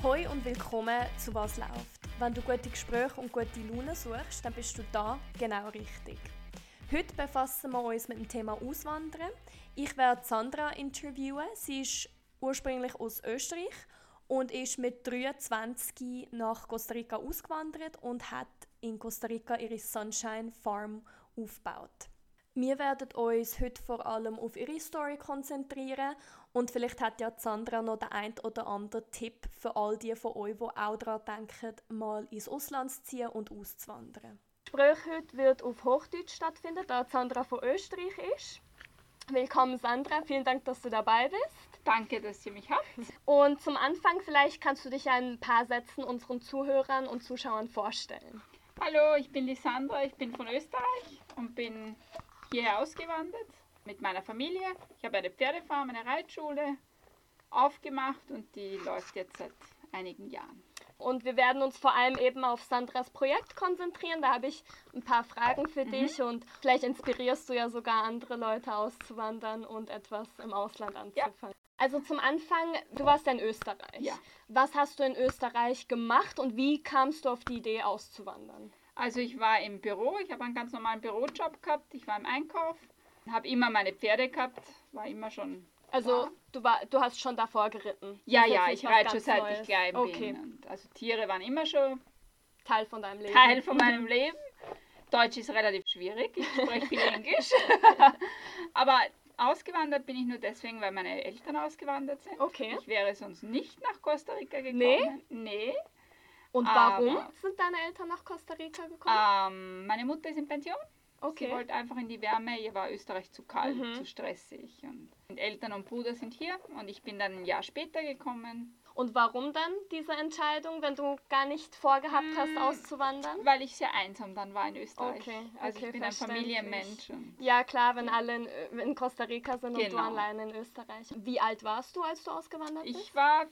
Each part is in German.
Hoi und willkommen zu Was läuft. Wenn du gute Gespräche und gute Laune suchst, dann bist du da genau richtig. Heute befassen wir uns mit dem Thema Auswandern. Ich werde Sandra interviewen. Sie ist ursprünglich aus Österreich und ist mit 23 nach Costa Rica ausgewandert und hat in Costa Rica ihre Sunshine Farm aufgebaut. Wir werden uns heute vor allem auf ihre Story konzentrieren und vielleicht hat ja Sandra noch den ein oder anderen Tipp für all die von euch, die auch daran denken, mal ins Ausland zu ziehen und auszuwandern. Das Gespräch heute wird auf Hochdeutsch stattfinden, da Sandra von Österreich ist. Willkommen Sandra, vielen Dank, dass du dabei bist. Danke, dass ihr mich habt. Und zum Anfang vielleicht kannst du dich ein paar Sätzen unseren Zuhörern und Zuschauern vorstellen. Hallo, ich bin die Sandra, ich bin von Österreich und bin hierher ausgewandert mit meiner Familie. Ich habe eine Pferdefarm, eine Reitschule aufgemacht und die läuft jetzt seit einigen Jahren. Und wir werden uns vor allem eben auf Sandras Projekt konzentrieren. Da habe ich ein paar Fragen für mhm. dich und vielleicht inspirierst du ja sogar andere Leute auszuwandern und etwas im Ausland anzufangen. Ja. Also zum Anfang, du warst in Österreich. Ja. Was hast du in Österreich gemacht und wie kamst du auf die Idee auszuwandern? Also ich war im Büro, ich habe einen ganz normalen Bürojob gehabt, ich war im Einkauf habe immer meine Pferde gehabt, war immer schon. Also du, war, du hast schon davor geritten? Ja, ja, ich reite schon seit Neues. ich klein okay. bin. Und also Tiere waren immer schon Teil von deinem Leben. Teil von meinem Leben. Deutsch ist relativ schwierig, ich spreche viel Englisch. Aber ausgewandert bin ich nur deswegen, weil meine Eltern ausgewandert sind. Okay. Ich wäre sonst nicht nach Costa Rica gekommen. Nee? Nee. Und warum Aber, sind deine Eltern nach Costa Rica gekommen? Ähm, meine Mutter ist in Pension Okay. Sie wollte einfach in die Wärme, ihr war Österreich zu kalt, mhm. zu stressig. Und Eltern und Bruder sind hier und ich bin dann ein Jahr später gekommen. Und warum dann diese Entscheidung, wenn du gar nicht vorgehabt hast, hm, auszuwandern? Weil ich sehr einsam dann war in Österreich. Okay, also okay, ich bin ein Familienmensch. Ja klar, wenn alle in, in Costa Rica sind genau. und du genau. alleine in Österreich. Wie alt warst du, als du ausgewandert bist? Ich war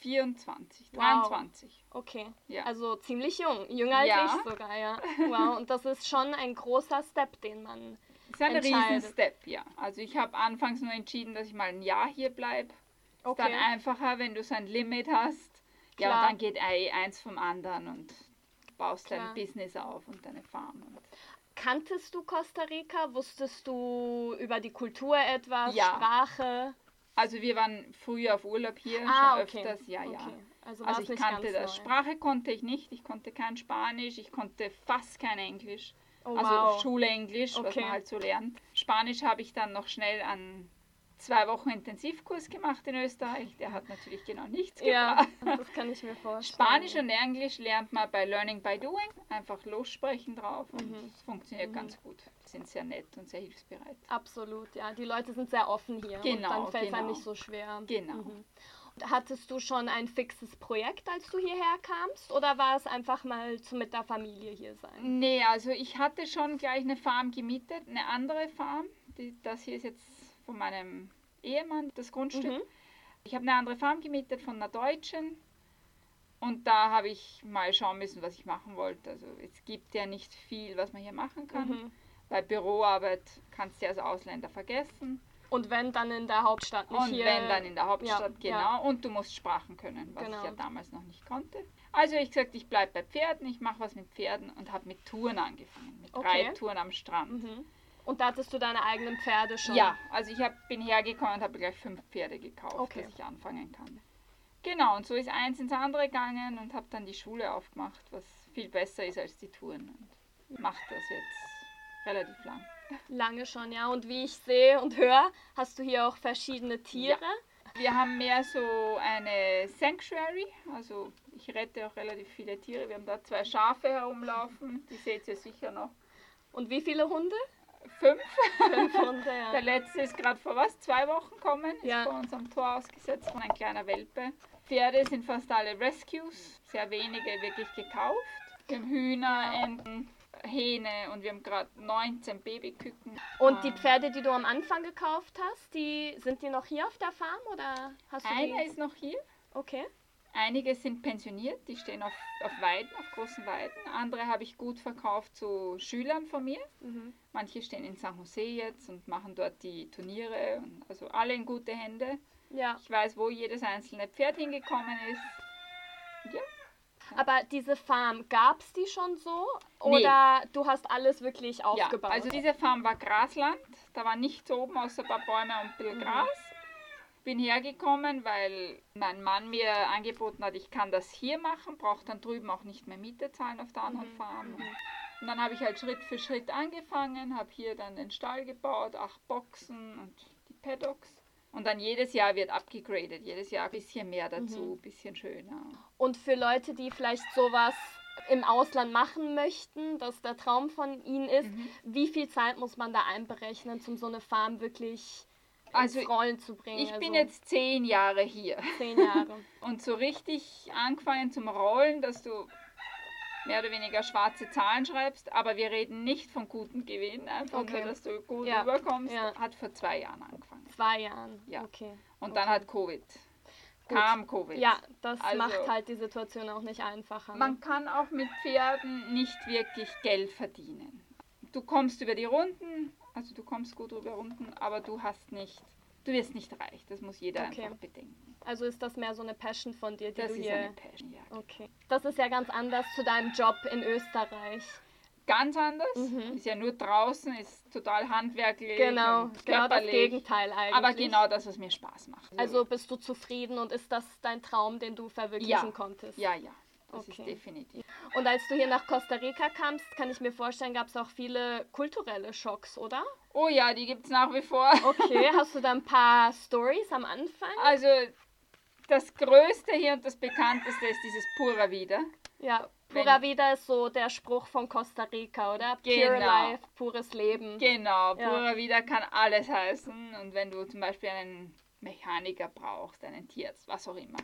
24, 23. Wow. Okay. Ja. Also ziemlich jung. Jünger als ja. ich sogar, ja. Wow. Und das ist schon ein großer Step, den man. Das ist ein Riesen-Step, ja. Also ich habe anfangs nur entschieden, dass ich mal ein Jahr hier bleibe. Okay. Ist dann einfacher, wenn du so ein Limit hast. Klar. Ja, und dann geht eins vom anderen und baust Klar. dein Business auf und deine Farm. Und Kanntest du Costa Rica? Wusstest du über die Kultur etwas, ja. Sprache? Also wir waren früher auf Urlaub hier, ah, schon okay. öfters, ja, okay. ja. Also, also ich kannte das. Neu. Sprache konnte ich nicht, ich konnte kein Spanisch, ich konnte fast kein Englisch. Oh, also wow. Schule-Englisch, okay. was man halt so lernt. Spanisch habe ich dann noch schnell an zwei Wochen Intensivkurs gemacht in Österreich. Der hat natürlich genau nichts gebracht. Ja, das kann ich mir vorstellen. Spanisch und Englisch lernt man bei Learning by Doing. Einfach lossprechen drauf und mhm. das funktioniert mhm. ganz gut. Sind sehr nett und sehr hilfsbereit. Absolut, ja. Die Leute sind sehr offen hier. Genau. Und dann fällt es genau. einem nicht so schwer. Genau. Mhm. Hattest du schon ein fixes Projekt, als du hierher kamst? Oder war es einfach mal zu mit der Familie hier sein? Nee, also ich hatte schon gleich eine Farm gemietet, eine andere Farm. Die, das hier ist jetzt von meinem Ehemann, das Grundstück. Mhm. Ich habe eine andere Farm gemietet von einer Deutschen. Und da habe ich mal schauen müssen, was ich machen wollte. Also es gibt ja nicht viel, was man hier machen kann. Mhm. Bei Büroarbeit kannst du als Ausländer vergessen. Und wenn dann in der Hauptstadt nicht Und hier. wenn dann in der Hauptstadt, ja, genau. Ja. Und du musst Sprachen können, was genau. ich ja damals noch nicht konnte. Also ich gesagt, ich bleibe bei Pferden, ich mache was mit Pferden und habe mit Touren angefangen, mit okay. Reittouren am Strand. Mhm. Und da hattest du deine eigenen Pferde schon? Ja, also ich hab, bin hergekommen und habe gleich fünf Pferde gekauft, okay. dass ich anfangen kann. Genau, und so ist eins ins andere gegangen und habe dann die Schule aufgemacht, was viel besser ist als die Touren. Und mache das jetzt relativ lang. Lange schon, ja. Und wie ich sehe und höre, hast du hier auch verschiedene Tiere. Ja. Wir haben mehr so eine Sanctuary, also ich rette auch relativ viele Tiere. Wir haben da zwei Schafe herumlaufen, die seht ihr sicher noch. Und wie viele Hunde? Fünf. Fünf Hunde, ja. Der letzte ist gerade vor was, zwei Wochen gekommen, ja. ist vor unserem Tor ausgesetzt von ein kleiner Welpe. Pferde sind fast alle Rescues, sehr wenige wirklich gekauft. Wir haben Hühner, Enten, Hähne und wir haben gerade 19 Babyküken. Und die ähm, Pferde, die du am Anfang gekauft hast, die sind die noch hier auf der Farm oder hast du Eine ist noch hier. Okay. Einige sind pensioniert, die stehen auf, auf Weiden, auf großen Weiden. Andere habe ich gut verkauft zu Schülern von mir. Mhm. Manche stehen in San Jose jetzt und machen dort die Turniere. Also alle in gute Hände. Ja. Ich weiß, wo jedes einzelne Pferd hingekommen ist. Ja, Aber diese Farm, gab es die schon so? Nee. Oder du hast alles wirklich ja. aufgebaut? Also diese Farm war Grasland. Da war nichts oben außer ein paar Bäume und ein bisschen Mhm. Gras. Bin hergekommen, weil mein Mann mir angeboten hat, ich kann das hier machen, brauche dann drüben auch nicht mehr Miete zahlen auf der anderen Mhm. Farm. Und dann habe ich halt Schritt für Schritt angefangen, habe hier dann den Stall gebaut, acht Boxen und die Paddocks. Und dann jedes Jahr wird abgegradet, jedes Jahr ein bisschen mehr dazu, Mhm. ein bisschen schöner. Und für Leute, die vielleicht sowas im Ausland machen möchten, dass der Traum von ihnen ist, Mhm. wie viel Zeit muss man da einberechnen, um so eine Farm wirklich Also, Rollen zu bringen? Ich bin Also jetzt zehn Jahre hier zehn Jahre. und so richtig angefangen zum Rollen, dass du mehr oder weniger schwarze Zahlen schreibst, aber wir reden nicht von guten Gewinn, einfach Okay. nur, dass du gut Ja. überkommst, Ja. hat vor zwei Jahren angefangen. Zwei Jahren. Ja. Okay. Und dann Okay. hat Covid. Gut. Kam Covid. Ja, das Also- macht halt die Situation auch nicht einfacher. ne? Man kann auch mit Pferden nicht wirklich Geld verdienen. Du kommst über die Runden, also du kommst gut über Runden, aber du hast nicht, du wirst nicht reich. Das muss jeder Okay. einfach bedenken. Also ist das mehr so eine Passion von dir, die Das du ist hier. eine Passion. Ja. Okay. Das ist ja ganz anders zu deinem Job in Österreich. Ganz anders, Mhm. ist ja nur draußen, ist total handwerklich. Genau, und genau das. Gegenteil eigentlich. Aber genau das, was mir Spaß macht. Also bist du zufrieden und ist das dein Traum, den du verwirklichen Ja. konntest? ja, ja, das Okay. ist definitiv. Und als du hier nach Costa Rica kamst, kann ich mir vorstellen, gab es auch viele kulturelle Schocks, oder? Oh ja, die gibt es nach wie vor. Okay, hast du da ein paar Stories am Anfang? Also das Größte hier und das Bekannteste ist dieses Pura Vida. Ja, Pura Vida ist so der Spruch von Costa Rica, oder? Pure Genau. Life, pures Leben. Genau, Ja. Pura Vida kann alles heißen. Und wenn du zum Beispiel einen Mechaniker brauchst, einen Tierarzt, was auch immer.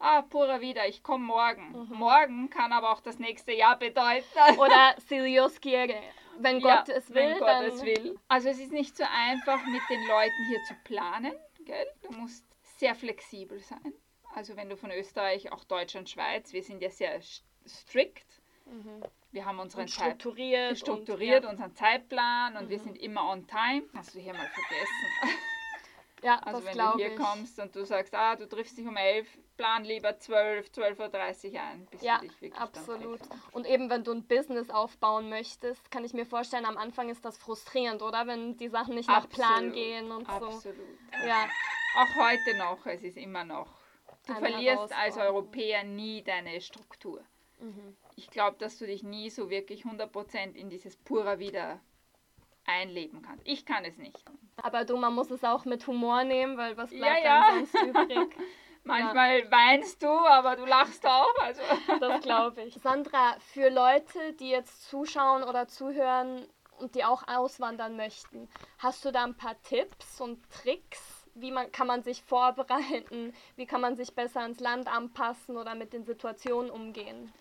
Ah, Pura Vida, ich komme morgen. Mhm. Morgen kann aber auch das nächste Jahr bedeuten. Oder Si Dios quiere, wenn Ja, Gott es will, wenn Gott dann... es will. Also es ist nicht so einfach mit den Leuten hier zu planen, gell? Du musst sehr flexibel sein. Also wenn du von Österreich, auch Deutschland, Schweiz, wir sind ja sehr st- strikt. Mhm. Wir haben unseren Und Zeit strukturiert. strukturiert, und, unseren Zeitplan und wir Mhm. sind immer on time. Hast du hier mal vergessen. ja, Also das wenn du hier ich. kommst und du sagst, ah, du triffst dich um 11, plan lieber 12, 12.30 Uhr ein, bis Ja, du dich wirklich absolut. Und eben, wenn du ein Business aufbauen möchtest, kann ich mir vorstellen, am Anfang ist das frustrierend, oder? Wenn die Sachen nicht nach Plan Absolut, gehen und so. Absolut. Ja, Auch heute noch, es ist immer noch. Du Eine verlierst als. Europäer nie deine Struktur. mhm. Ich glaube, dass du dich nie so wirklich 100% in dieses Pura wieder einleben kannst. Ich kann es nicht. aber du, man muss es auch mit Humor nehmen, weil was bleibt Ja, ja. dann sonst übrig? Manchmal weinst du, aber du lachst auch. Also. Das glaube ich. Sandra, für Leute, die jetzt zuschauen oder zuhören und die auch auswandern möchten, hast du da ein paar Tipps und Tricks? Wie man, kann man sich vorbereiten? Wie kann man sich besser ans Land anpassen oder mit den Situationen umgehen?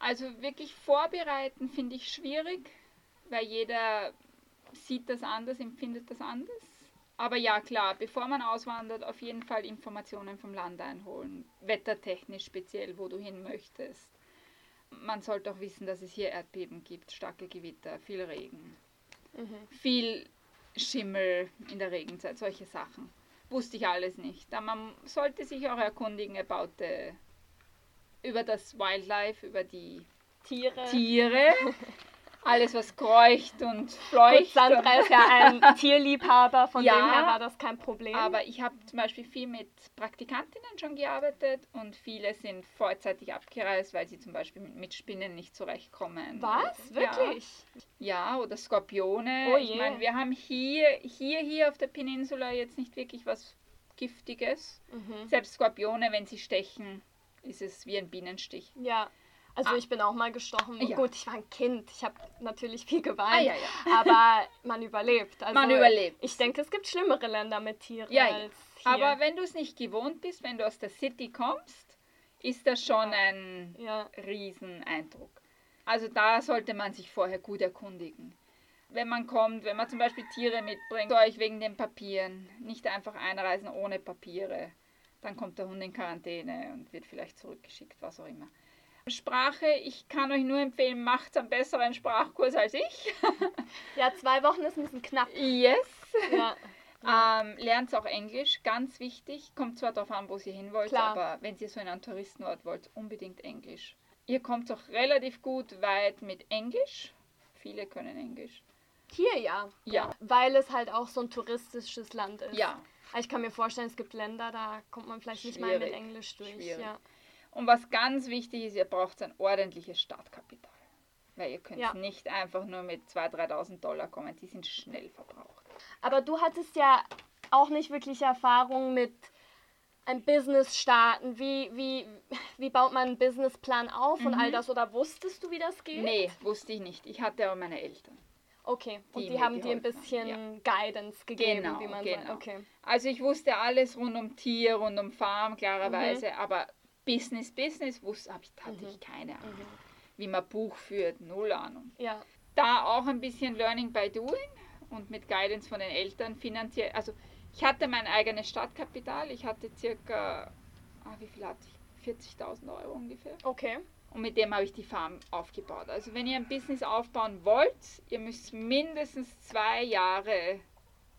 Also wirklich vorbereiten finde ich schwierig, weil jeder sieht das anders, empfindet das anders. Aber ja, klar, bevor man auswandert, auf jeden Fall Informationen vom Land einholen. Wettertechnisch speziell, wo du hin möchtest. Man sollte auch wissen, dass es hier Erdbeben gibt, starke Gewitter, viel Regen, Mhm. viel Schimmel in der Regenzeit, solche Sachen. Wusste ich alles nicht. Aber man sollte sich auch erkundigen about the, über das Wildlife, über die Tiere. Tiere. Alles, was kreucht und Gut, fleucht. Sandra ist ja ein Tierliebhaber, von Ja, dem her war das kein Problem. Aber ich habe zum Beispiel viel mit Praktikantinnen schon gearbeitet und viele sind vorzeitig abgereist, weil sie zum Beispiel mit, Spinnen nicht zurechtkommen. Was? Wirklich? Ja, ja oder Skorpione. Oh ich je. meine, wir haben hier, hier, hier auf der Peninsula jetzt nicht wirklich was Giftiges. Mhm. Selbst Skorpione, wenn sie stechen, ist es wie ein Bienenstich. Ja. Also Ah. ich bin auch mal gestochen. Ja. Gut, ich war ein Kind. Ich habe natürlich viel geweint. Ah, ja. Aber man überlebt. Also Man überlebt. Ich denke, es gibt schlimmere Länder mit Tieren als hier. Aber wenn du es nicht gewohnt bist, wenn du aus der City kommst, ist das schon ein ja. Rieseneindruck. Also da sollte man sich vorher gut erkundigen. Wenn man kommt, wenn man zum Beispiel Tiere mitbringt, euch wegen den Papieren, nicht einfach einreisen ohne Papiere. Dann kommt der Hund in Quarantäne und wird vielleicht zurückgeschickt, was auch immer. Sprache, ich kann euch nur empfehlen, macht einen besseren Sprachkurs als ich. ja, zwei Wochen ist ein bisschen knapp. Yes. Ja. Ähm, lernt auch Englisch, ganz wichtig. Kommt zwar darauf an, wo ihr hin wollt, Klar. aber wenn ihr so in einen Touristenort wollt, unbedingt Englisch. Ihr kommt auch relativ gut weit mit Englisch. Viele können Englisch. Hier ja. Ja. Weil es halt auch so ein touristisches Land ist. Ja. Ich kann mir vorstellen, es gibt Länder, da kommt man vielleicht Schwierig. nicht mal mit Englisch durch. Schwierig. Ja. Und was ganz wichtig ist, ihr braucht ein ordentliches Startkapital. Weil ihr könnt ja. nicht einfach nur mit 2.000, 3.000 Dollar kommen, die sind schnell verbraucht. Aber du hattest ja auch nicht wirklich Erfahrung mit ein Business starten. Wie, wie, wie baut man einen Businessplan auf mhm. und all mhm. das? Oder wusstest du, wie das geht? Nee, wusste ich nicht. Ich hatte aber meine Eltern. Okay, und die, die haben dir ein bisschen ja. Guidance gegeben, genau, wie man genau. sagt. Okay. Also ich wusste alles rund um Tier, rund um Farm, klarerweise, mhm. aber Business, Business wusste, ich, hatte mhm. ich keine Ahnung. Mhm. Wie man Buch führt, null Ahnung. Ja. Da auch ein bisschen Learning by Doing und mit Guidance von den Eltern finanziell. Also ich hatte mein eigenes Startkapital. Ich hatte circa, ah, wie viel hatte ich? 40.000 Euro ungefähr. Okay. Und mit dem habe ich die Farm aufgebaut. Also wenn ihr ein Business aufbauen wollt, ihr müsst mindestens zwei Jahre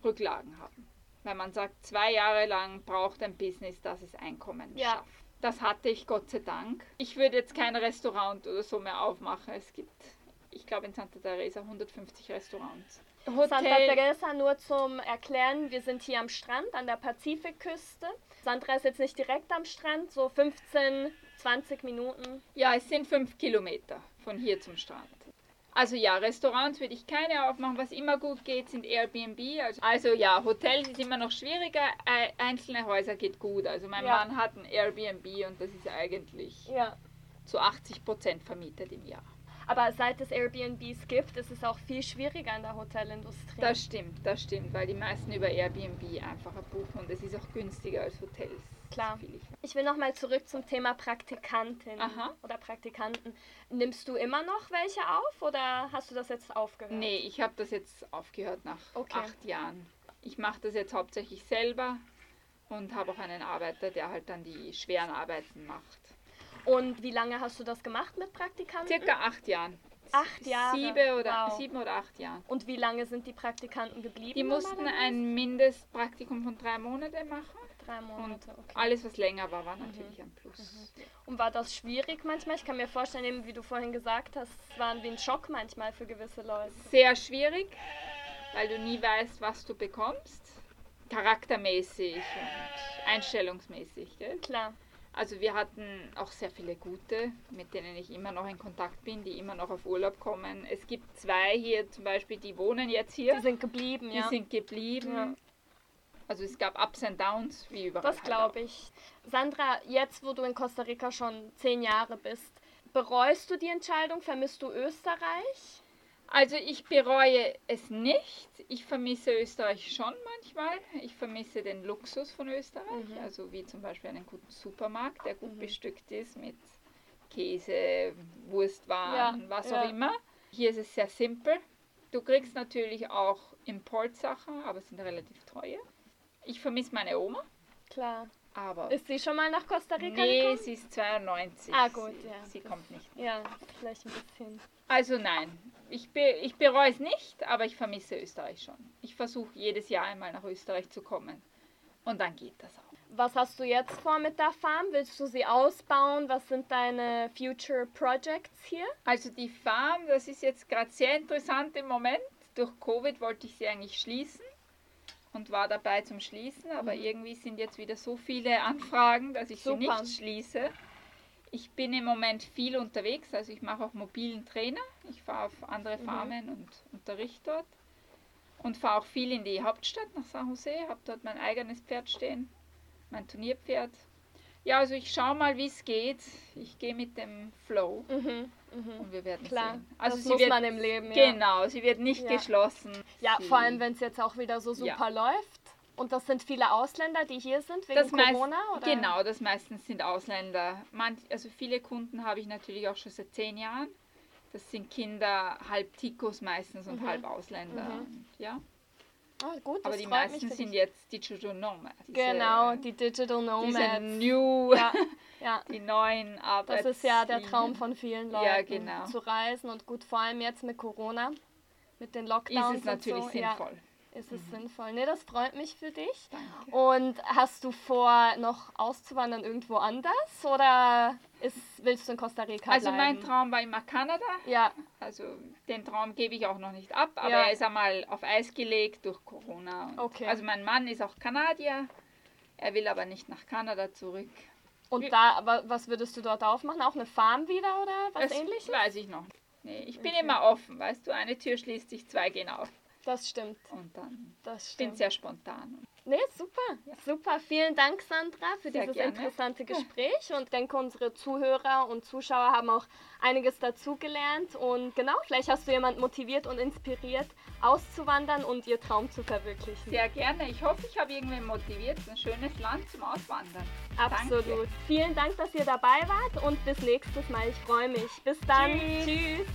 Rücklagen haben. Weil man sagt, zwei Jahre lang braucht ein Business, dass es Einkommen ja. schafft. Das hatte ich Gott sei Dank. Ich würde jetzt kein Restaurant oder so mehr aufmachen. Es gibt, ich glaube in Santa Teresa 150 Restaurants. Hotel. Santa Teresa nur zum Erklären, wir sind hier am Strand an der Pazifikküste. Sandra ist jetzt nicht direkt am Strand, so 15, 20 Minuten. Ja, es sind 5 Kilometer von hier zum Strand. Also ja, Restaurants würde ich keine aufmachen. Was immer gut geht, sind Airbnb. Also, also ja, Hotels ist immer noch schwieriger. Einzelne Häuser geht gut. Also mein ja. Mann hat ein Airbnb und das ist eigentlich ja. zu 80 Prozent vermietet im Jahr. Aber seit es Airbnbs gibt, ist es auch viel schwieriger in der Hotelindustrie. Das stimmt, das stimmt, weil die meisten über Airbnb einfacher buchen und es ist auch günstiger als Hotels. Klar. Ich will nochmal zurück zum Thema Praktikantin Aha. oder Praktikanten. Nimmst du immer noch welche auf oder hast du das jetzt aufgehört? Nee, ich habe das jetzt aufgehört nach okay. acht Jahren. Ich mache das jetzt hauptsächlich selber und habe auch einen Arbeiter, der halt dann die schweren Arbeiten macht. Und wie lange hast du das gemacht mit Praktikanten? Circa acht Jahren. Acht Jahre. Sieben oder, wow. sieben oder acht Jahre. Und wie lange sind die Praktikanten geblieben? Die mussten ein Mindestpraktikum von drei Monaten machen. Drei Monate, okay. Alles, was länger war, war natürlich mhm. ein Plus. Mhm. Und war das schwierig manchmal? Ich kann mir vorstellen, eben wie du vorhin gesagt hast, es war wie ein Schock manchmal für gewisse Leute. Sehr schwierig, weil du nie weißt, was du bekommst. Charaktermäßig und einstellungsmäßig. Gell? Klar. Also wir hatten auch sehr viele gute, mit denen ich immer noch in Kontakt bin, die immer noch auf Urlaub kommen. Es gibt zwei hier zum Beispiel, die wohnen jetzt hier. Die sind geblieben, die ja. Die sind geblieben. Ja. Also es gab Ups und Downs, wie überall. Das glaube ich. Sandra, jetzt wo du in Costa Rica schon zehn Jahre bist, bereust du die Entscheidung? Vermisst du Österreich? Also ich bereue es nicht. Ich vermisse Österreich schon manchmal. Ich vermisse den Luxus von Österreich, mhm. also wie zum Beispiel einen guten Supermarkt, der gut mhm. bestückt ist mit Käse, Wurstwaren, ja, was ja. auch immer. Hier ist es sehr simpel. Du kriegst natürlich auch Importsachen, aber sind relativ teuer. Ich vermisse meine Oma. Klar. Aber ist sie schon mal nach Costa Rica nee, gekommen? sie ist 92. Ah gut, ja. Sie kommt nicht. Ja, vielleicht ein bisschen. Also nein, ich, be ich bereue es nicht, aber ich vermisse Österreich schon. Ich versuche jedes Jahr einmal nach Österreich zu kommen. Und dann geht das auch. Was hast du jetzt vor mit der Farm? Willst du sie ausbauen? Was sind deine Future Projects hier? Also die Farm, das ist jetzt gerade sehr interessant im Moment. Durch Covid wollte ich sie eigentlich schließen und war dabei zum Schließen, aber mhm. irgendwie sind jetzt wieder so viele Anfragen, dass ich Super. sie nicht schließe. Ich bin im Moment viel unterwegs, also ich mache auch mobilen Trainer. Ich fahre auf andere mhm. Farmen mhm. und unterrichte dort. Und fahre auch viel in die Hauptstadt nach San Jose, habe dort mein eigenes Pferd stehen, mein Turnierpferd. Ja, also ich schaue mal, wie es geht. Ich gehe mit dem Flow mhm, mh. und wir werden Klar, sehen. Also das sie muss wird, man im Leben, ja. Genau, sie wird nicht ja. geschlossen. Ja, sie, vor allem, wenn es jetzt auch wieder so super ja. läuft. Und das sind viele Ausländer, die hier sind wegen das Corona? Meist, oder? Genau, das meistens sind Ausländer. Manch, also viele Kunden habe ich natürlich auch schon seit zehn Jahren. Das sind Kinder, halb Tikos meistens und mhm. halb Ausländer. Mhm. Ja. Oh, gut, Aber die meisten sind jetzt Digital Nomads. Diese, Genau, die Digital Diese Nomads. New, Ja, ja. die neuen Arbeits... Das ist ja der Traum von vielen Leuten, Ja, genau. zu reisen und gut, vor allem jetzt mit Corona, mit den Ist Lockdowns es natürlich so, sinnvoll. Ist es sinnvoll. Nee, das freut mich für dich. Danke. Und hast du vor, noch auszuwandern irgendwo anders oder ist, willst du in Costa Rica Also bleiben? mein Traum war immer Kanada. Ja, Also den Traum gebe ich auch noch nicht ab, aber Ja. er ist einmal auf Eis gelegt durch Corona. Okay. Also mein Mann ist auch Kanadier. Er will aber nicht nach Kanada zurück. und da, was würdest du dort aufmachen? Auch eine Farm wieder oder was das ähnliches? weiß ich noch. Nee, ich bin Okay. immer offen, weißt du, eine Tür schließt sich, zwei gehen auf. Das stimmt, Und dann das bin stimmt. sehr spontan. Nee, super, super. Vielen Dank, Sandra, für Sehr dieses gerne. interessante Gespräch. Und ich denke, unsere Zuhörer und Zuschauer haben auch einiges dazugelernt. Und genau, vielleicht hast du jemand motiviert und inspiriert, auszuwandern und ihr Traum zu verwirklichen. Sehr gerne. Ich hoffe, ich habe irgendwen motiviert. Ein schönes Land zum Auswandern. Absolut. Danke. Vielen Dank, dass ihr dabei wart und bis nächstes Mal. Ich freue mich. Bis dann. Tschüss. Tschüss.